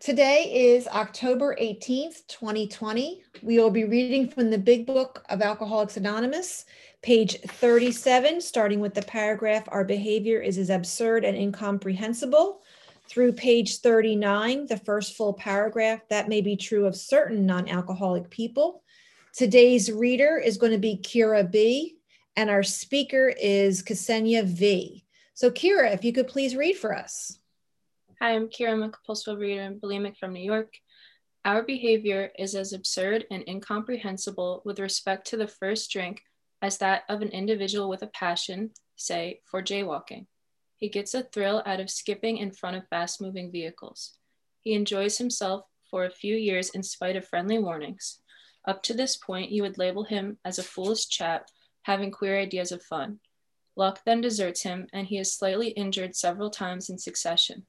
Today is October 18th, 2020. We will be reading from the Big Book of Alcoholics Anonymous, page 37, starting with the paragraph Our behavior is as absurd and incomprehensible, through page 39, the first full paragraph. That may be true of certain non alcoholic people. Today's reader is going to be Kira B, and our speaker is Ksenia V. So, Kira, if you could please read for us. Hi, I'm Kira. A compulsive reader and bulimic from New York. Our behavior is as absurd and incomprehensible with respect to the first drink as that of an individual with a passion, say, for jaywalking. He gets a thrill out of skipping in front of fast moving vehicles. He enjoys himself for a few years in spite of friendly warnings. Up to this point, you would label him as a foolish chap having queer ideas of fun. Luck then deserts him, and he is slightly injured several times in succession.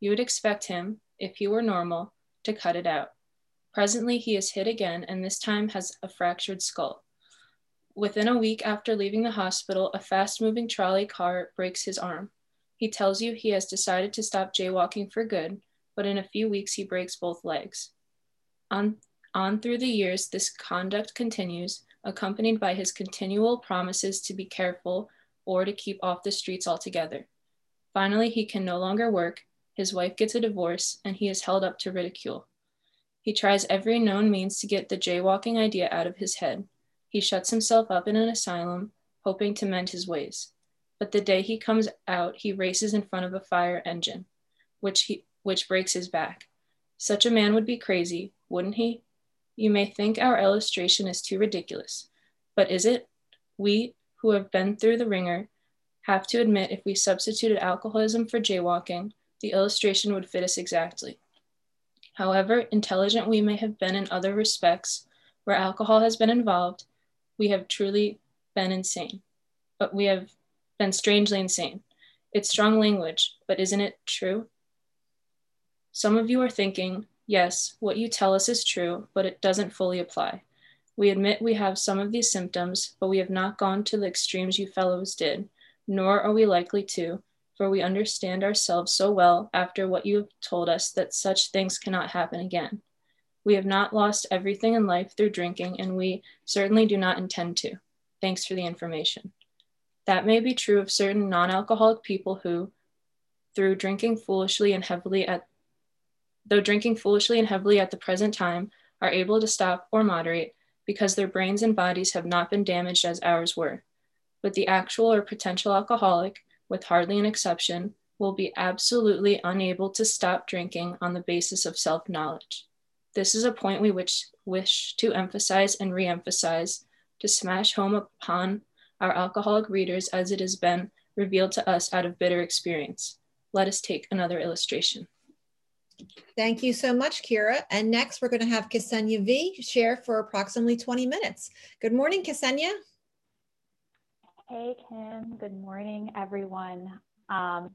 You would expect him, if he were normal, to cut it out. Presently, he is hit again and this time has a fractured skull. Within a week after leaving the hospital, a fast moving trolley car breaks his arm. He tells you he has decided to stop jaywalking for good, but in a few weeks he breaks both legs. On, on through the years, this conduct continues, accompanied by his continual promises to be careful or to keep off the streets altogether. Finally, he can no longer work his wife gets a divorce, and he is held up to ridicule. He tries every known means to get the jaywalking idea out of his head. He shuts himself up in an asylum, hoping to mend his ways. But the day he comes out, he races in front of a fire engine, which, he, which breaks his back. Such a man would be crazy, wouldn't he? You may think our illustration is too ridiculous, but is it? We, who have been through the wringer, have to admit if we substituted alcoholism for jaywalking, the illustration would fit us exactly. However intelligent we may have been in other respects, where alcohol has been involved, we have truly been insane. But we have been strangely insane. It's strong language, but isn't it true? Some of you are thinking, yes, what you tell us is true, but it doesn't fully apply. We admit we have some of these symptoms, but we have not gone to the extremes you fellows did, nor are we likely to, for we understand ourselves so well after what you have told us that such things cannot happen again. We have not lost everything in life through drinking, and we certainly do not intend to. Thanks for the information. That may be true of certain non alcoholic people who, through drinking foolishly and heavily at though drinking foolishly and heavily at the present time, are able to stop or moderate because their brains and bodies have not been damaged as ours were. But the actual or potential alcoholic, with hardly an exception, will be absolutely unable to stop drinking on the basis of self knowledge. This is a point we wish, wish to emphasize and re emphasize to smash home upon our alcoholic readers as it has been revealed to us out of bitter experience. Let us take another illustration. Thank you so much, Kira. And next, we're going to have Ksenia V share for approximately 20 minutes. Good morning, Ksenia. Hey, Kim. Good morning, everyone. Um,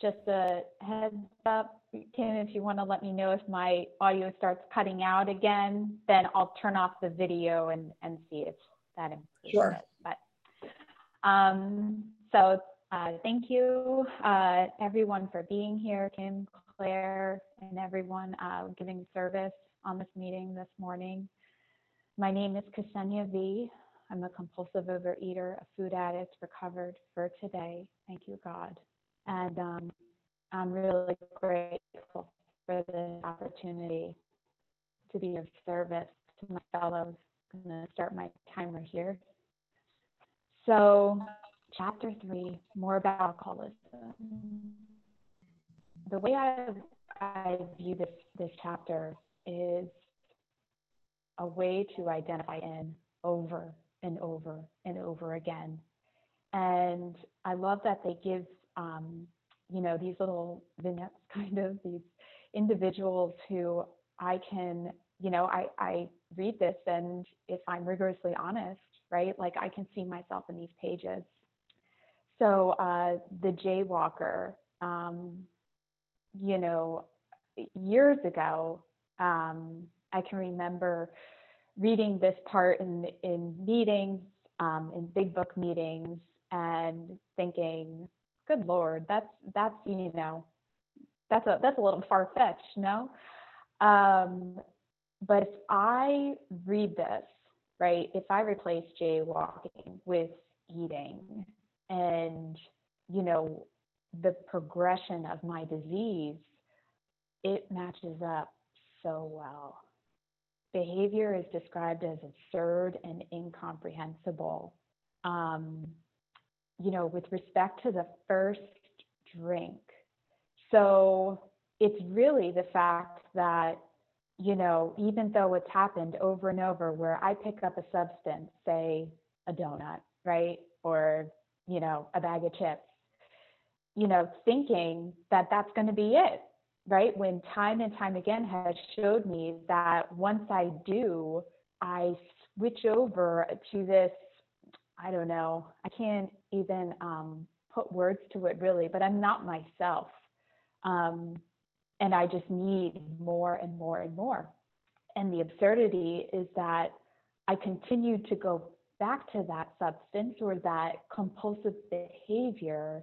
just a heads up, Kim, if you want to let me know if my audio starts cutting out again, then I'll turn off the video and, and see if that improves sure. it. But, um, so uh, thank you, uh, everyone, for being here, Kim, Claire, and everyone uh, giving service on this meeting this morning. My name is Ksenia V. I'm a compulsive overeater, a food addict, recovered for today. Thank you, God. And um, I'm really grateful for the opportunity to be of service to my fellows. I'm going to start my timer here. So, chapter three more about alcoholism. The way I, I view this, this chapter is a way to identify in over and over and over again. And I love that they give, um, you know, these little vignettes, kind of these individuals who I can, you know, I, I read this and if I'm rigorously honest, right, like I can see myself in these pages. So uh, the jaywalker, um, you know, years ago, um, I can remember reading this part in in meetings, um, in big book meetings, and thinking, "Good Lord, that's that's you know, that's a that's a little far fetched, no?" Um, but if I read this, right, if I replace jaywalking with eating and, you know, the progression of my disease, it matches up so well. Behavior is described as absurd and incomprehensible. Um, you know, with respect to the first drink. So it's really the fact that, you know, even though it's happened over and over where I pick up a substance, say a donut, right? Or, you know, a bag of chips, you know, thinking that that's going to be it, right? When time and time again has showed me that once I do, I switch over to this, I don't know, I can't even um, put words to it really, but I'm not myself. Um, and I just need more and more and more. And the absurdity is that I continue to go back to that substance or that compulsive behavior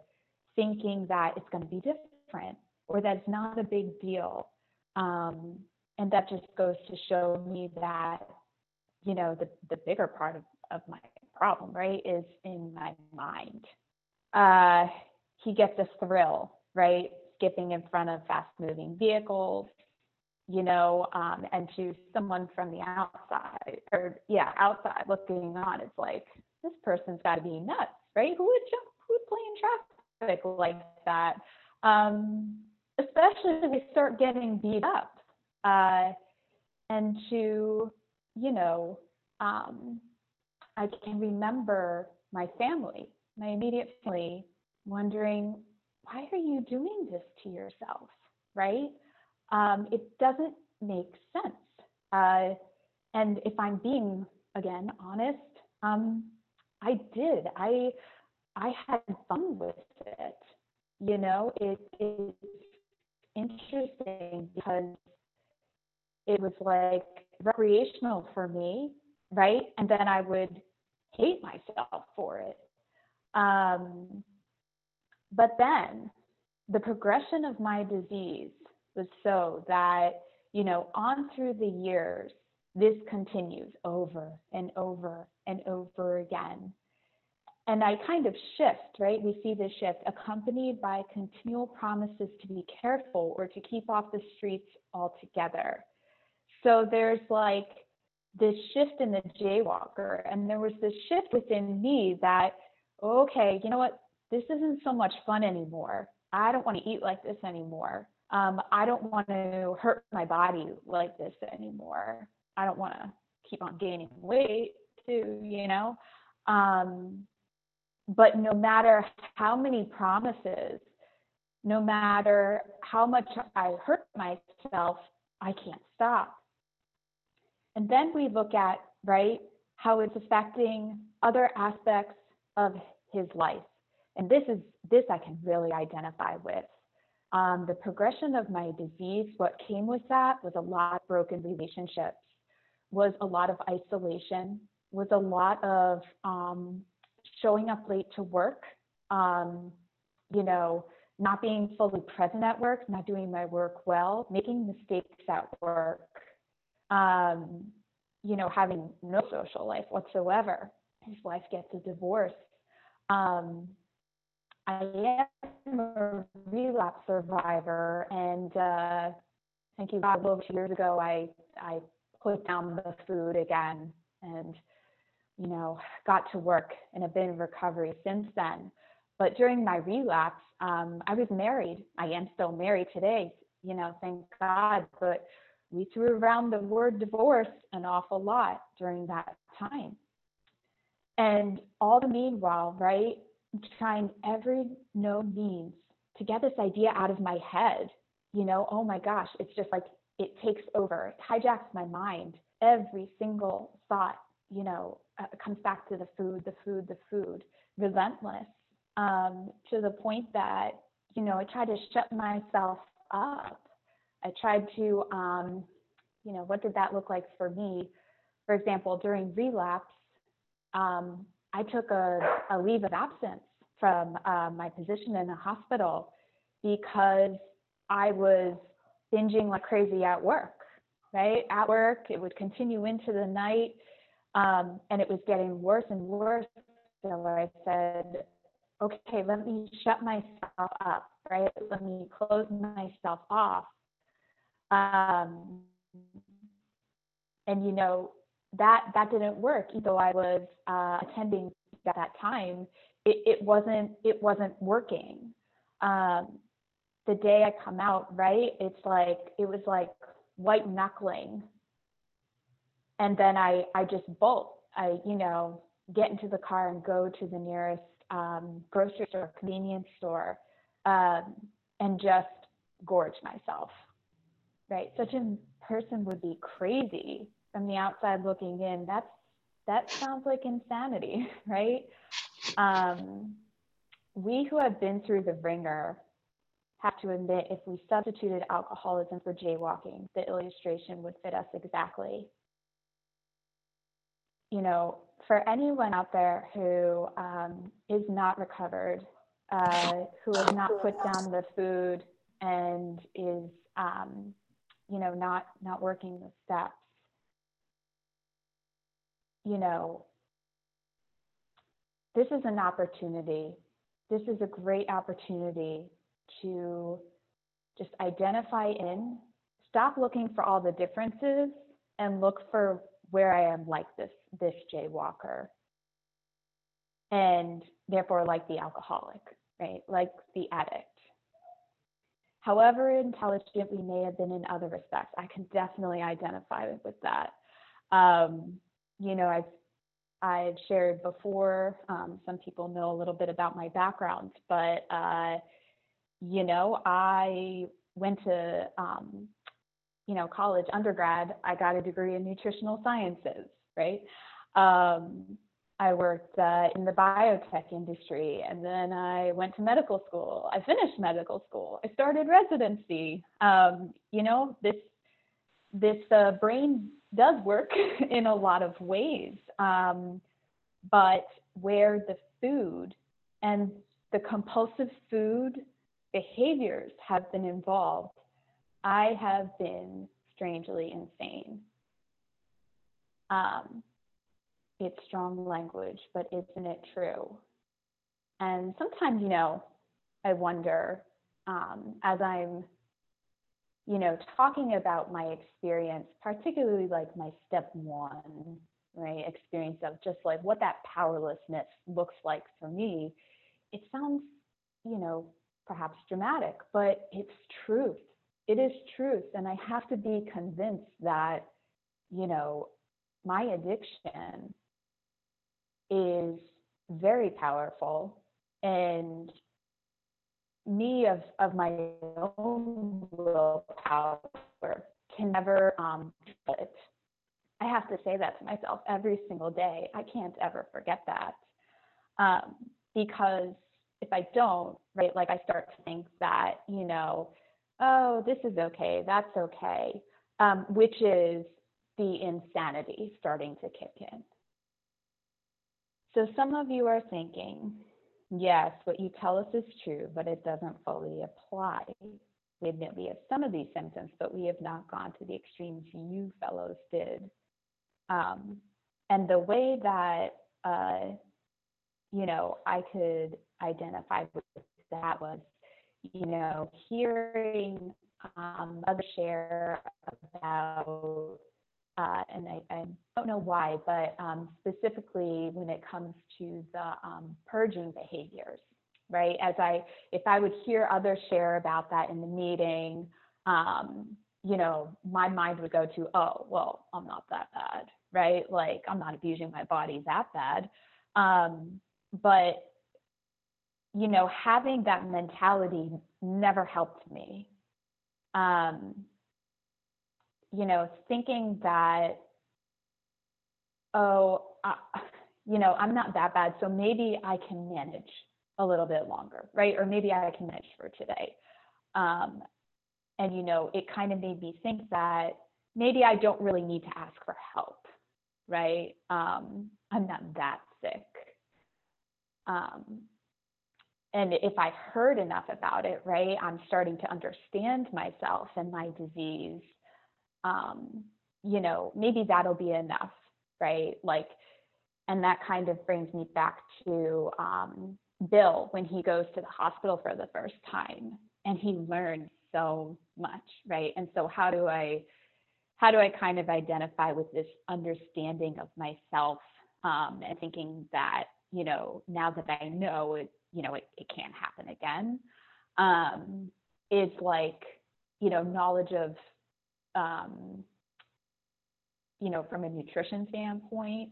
thinking that it's going to be different or that it's not a big deal. Um, and that just goes to show me that, you know, the, the bigger part of, of my problem, right, is in my mind. Uh, he gets a thrill, right, skipping in front of fast moving vehicles, you know, um, and to someone from the outside, or yeah, outside looking on, it's like, this person's got to be nuts, right? Who would jump, who would play in traffic like that? Um, especially if we start getting beat up. Uh, and to, you know, um, I can remember my family, my immediate family, wondering, why are you doing this to yourself? Right? Um, it doesn't make sense. Uh, and if I'm being again honest, um, I did. I I had fun with it. You know, it is interesting because it was like recreational for me, right? And then I would hate myself for it. Um, but then the progression of my disease was so that, you know, on through the years, this continues over and over and over again. And I kind of shift, right? We see this shift accompanied by continual promises to be careful or to keep off the streets altogether. So there's like this shift in the jaywalker, and there was this shift within me that, okay, you know what? This isn't so much fun anymore. I don't want to eat like this anymore. Um, I don't want to hurt my body like this anymore. I don't want to keep on gaining weight too, you know. Um, but no matter how many promises, no matter how much I hurt myself, I can't stop. And then we look at, right, how it's affecting other aspects of his life. And this is this I can really identify with. Um, the progression of my disease, what came with that was a lot of broken relationships, was a lot of isolation, was a lot of um, showing up late to work, um, you know, not being fully present at work, not doing my work well, making mistakes at work, um, you know, having no social life whatsoever. His wife gets a divorce. Um, I am a relapse survivor, and uh, thank you God, over two years ago, I I put down the food again, and you know, got to work and have been in recovery since then. But during my relapse, um, I was married. I am still married today, you know, thank God. But we threw around the word divorce an awful lot during that time. And all the meanwhile, right, trying every no means to get this idea out of my head. You know, oh my gosh, it's just like it takes over, it hijacks my mind. Every single thought, you know, uh, comes back to the food, the food, the food, relentless um, to the point that, you know, I tried to shut myself up. I tried to, um, you know, what did that look like for me? For example, during relapse, um, I took a, a, leave of absence from uh, my position in the hospital because I was binging like crazy at work. right? At work, it would continue into the night, um, and it was getting worse and worse. So I said, okay, let me shut myself up, right? Let me close myself off. Um, and you know that that didn't work. Even though I was uh, attending at that time, it, it wasn't it wasn't working. Um, the day I come out, right? It's like it was like white knuckling. And then I I just bolt. I you know get into the car and go to the nearest um, grocery store, convenience store, um, and just gorge myself. Right? Such a person would be crazy from the outside looking in. That's that sounds like insanity, right? Um, we who have been through the wringer have to admit if we substituted alcoholism for jaywalking, the illustration would fit us exactly. You know, for anyone out there who um, is not recovered, uh, who has not put down the food and is, um, you know, not not working the steps, you know, this is an opportunity. This is a great opportunity to just identify in, stop looking for all the differences and look for where I am like this this jaywalker. And therefore like the alcoholic, right? Like the addict. However intelligent we may have been in other respects, I can definitely identify with that. Um, you know, I've I've shared before. Um, some people know a little bit about my background, but uh, you know, I went to, um, you know, college, undergrad, I got a degree in nutritional sciences, right? Um, I worked uh, in the biotech industry and then I went to medical school. I finished medical school. I started residency. Um, you know, this this uh, brain does work in a lot of ways, um, but where the food and the compulsive food behaviors have been involved, I have been strangely insane. Um, it's strong language, but isn't it true? And sometimes, you know, I wonder um, as I'm, you know, talking about my experience, particularly like my step one, right, experience of just like what that powerlessness looks like for me, it sounds, you know, perhaps dramatic, but it's truth. It is truth. And I have to be convinced that, you know, my addiction is very powerful and me of, of my own willpower can never um it. I have to say that to myself every single day. I can't ever forget that. Um, because if I don't, right, like I start to think that, you know, oh, this is okay, that's okay, um, which is the insanity starting to kick in. So some of you are thinking, yes, what you tell us is true, but it doesn't fully apply. We admit we have some of these symptoms, but we have not gone to the extremes you fellows did. Um, and the way that, uh, you know, I could identify with that was, you know, hearing um, others share about, uh, and I, I, don't know why, but um, specifically when it comes to the um, purging behaviors, right? As I, if I would hear others share about that in the meeting, um, you know, my mind would go to, oh, well, I'm not that bad, right? Like I'm not abusing my body that bad. Um, but you know, having that mentality never helped me. Um, you know, thinking that, oh, uh, you know, I'm not that bad, so maybe I can manage a little bit longer, right? Or maybe I can manage for today. Um, and, you know, it kind of made me think that maybe I don't really need to ask for help, right? Um, I'm not that sick. Um, and if I heard enough about it, right, I'm starting to understand myself and my disease. um, you know, maybe that'll be enough, right? Like, and that kind of brings me back to um, Bill when he goes to the hospital for the first time and he learns so much, right? And so how do I how do I kind of identify with this understanding of myself um, and thinking that you know now that I know it, you know it, it can't happen again. Um, it's like you know knowledge of um, you know from a nutrition standpoint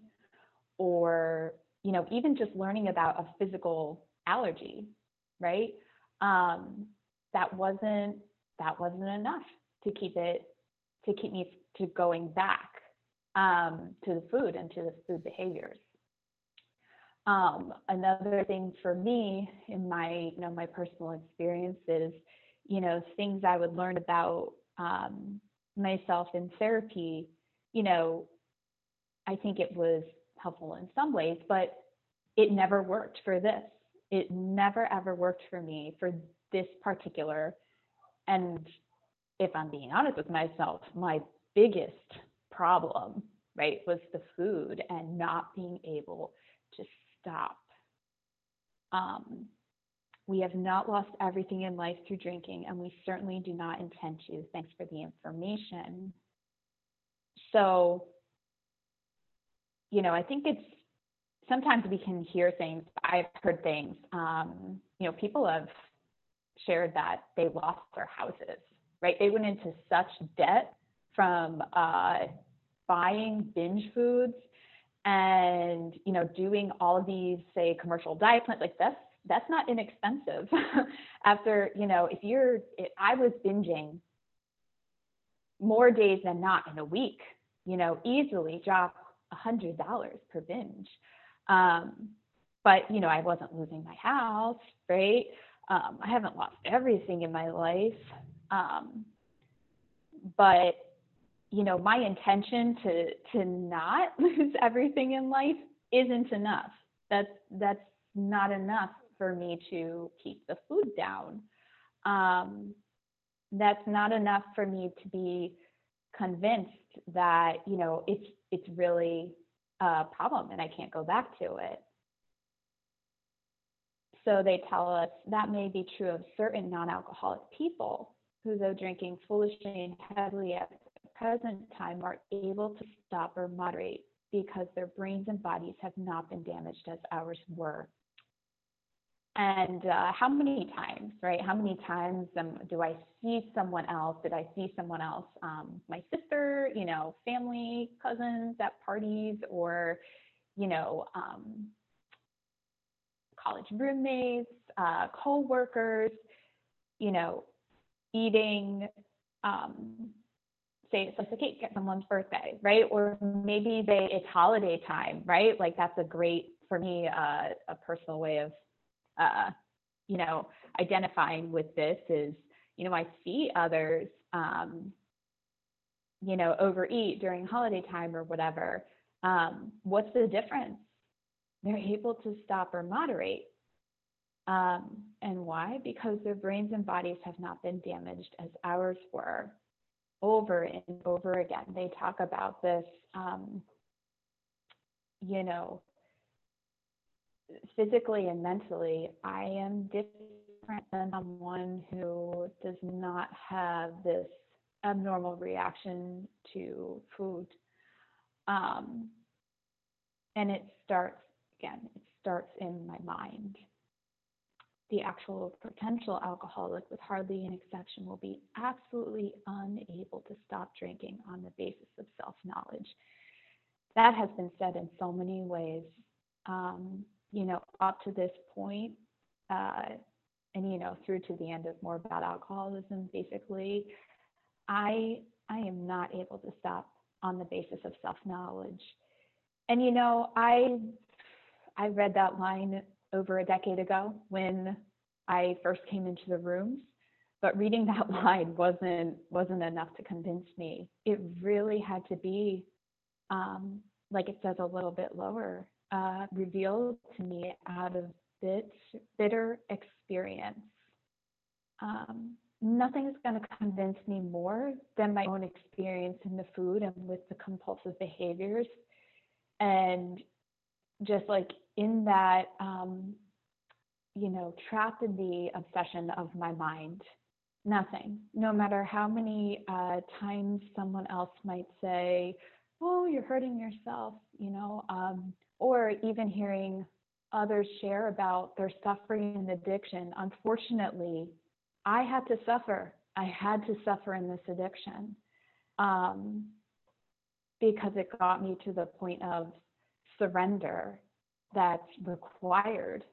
or you know even just learning about a physical allergy right um, that wasn't that wasn't enough to keep it to keep me to going back um, to the food and to the food behaviors um, another thing for me in my you know my personal experiences you know things i would learn about um, myself in therapy you know i think it was helpful in some ways but it never worked for this. It never ever worked for me for this particular and if i'm being honest with myself my biggest problem right was the food and not being able to stop um, we have not lost everything in life through drinking and we certainly do not intend to thanks for the information so you know i think it's sometimes we can hear things. I've heard things. Um, you know, people have shared that they lost their houses, right? They went into such debt from uh, buying binge foods and you know doing all of these say commercial diet plans like that's that's not inexpensive after you know if you're i was binging more days than not in a week you know easily drop a hundred dollars per binge um, but you know, I wasn't losing my house, right? Um, I haven't lost everything in my life. Um, but you know, my intention to to not lose everything in life isn't enough. That's that's not enough for me to keep the food down. Um, that's not enough for me to be convinced that you know it's it's really a problem and I can't go back to it. So they tell us that may be true of certain non alcoholic people who, though drinking foolishly and heavily at present time, are able to stop or moderate because their brains and bodies have not been damaged as ours were. And uh, how many times, right? How many times um, do I see someone else? Did I see someone else, um, my sister, you know, family, cousins at parties, or, you know, um, college roommates, uh, co-workers, you know, eating, um, say it's like a cake at someone's birthday, right? Or maybe they it's holiday time, right? Like that's a great for me uh, a personal way of uh, you know, identifying with this is, you know, I see others, um, you know, overeat during holiday time or whatever. Um, what's the difference? They're able to stop or moderate. Um, and why? Because their brains and bodies have not been damaged as ours were over and over again. They talk about this, um, you know, physically and mentally, I am different than someone who does not have this abnormal reaction to food. Um, and it starts, again, it starts in my mind. The actual potential alcoholic, with hardly an exception, will be absolutely unable to stop drinking on the basis of self knowledge. That has been said in so many ways. Um, you know, up to this point, uh, and you know, through to the end of more about alcoholism, basically, I I am not able to stop on the basis of self-knowledge. And you know, I I read that line over a decade ago when I first came into the rooms, but reading that line wasn't wasn't enough to convince me. It really had to be, um, like it says a little bit lower, uh, revealed to me out of bit, bitter experience. Um, nothing's going to convince me more than my own experience in the food and with the compulsive behaviors. And just like in that, um, you know, trapped in the obsession of my mind, nothing. No matter how many uh, times someone else might say, oh, you're hurting yourself, you know, um, or even hearing others share about their suffering and addiction. Unfortunately, I had to suffer. I had to suffer in this addiction um, because it got me to the point of surrender that's required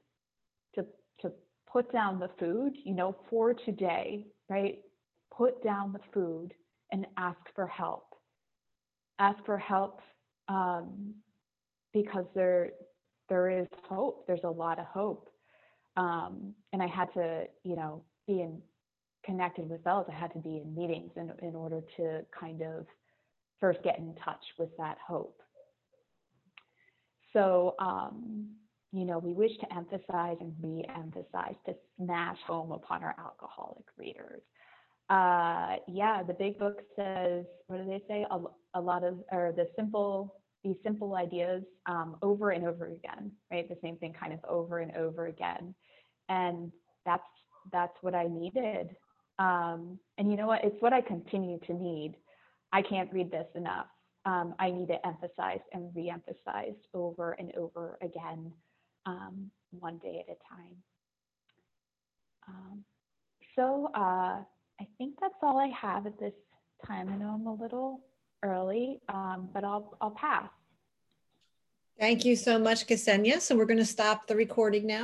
to to put down the food, you know, for today, right? Put down the food and ask for help. Ask for help um, because there there is hope. There's a lot of hope, um, and I had to, you know, be in connected with fellows. I had to be in meetings in in order to kind of first get in touch with that hope. So, um, you know, we wish to emphasize and re-emphasize to smash home upon our alcoholic readers. Uh, yeah, the big book says, what do they say? A, a lot of, or the simple, these simple ideas um, over and over again, right? The same thing kind of over and over again. And that's, that's what I needed. Um, and you know what? It's what I continue to need. I can't read this enough um, I need it emphasized and re-emphasized over and over again, um, one day at a time. Um, so uh, I think that's all I have at this time. I know I'm a little early, um, but I'll, I'll pass. Thank you so much, Ksenia. So we're going to stop the recording now.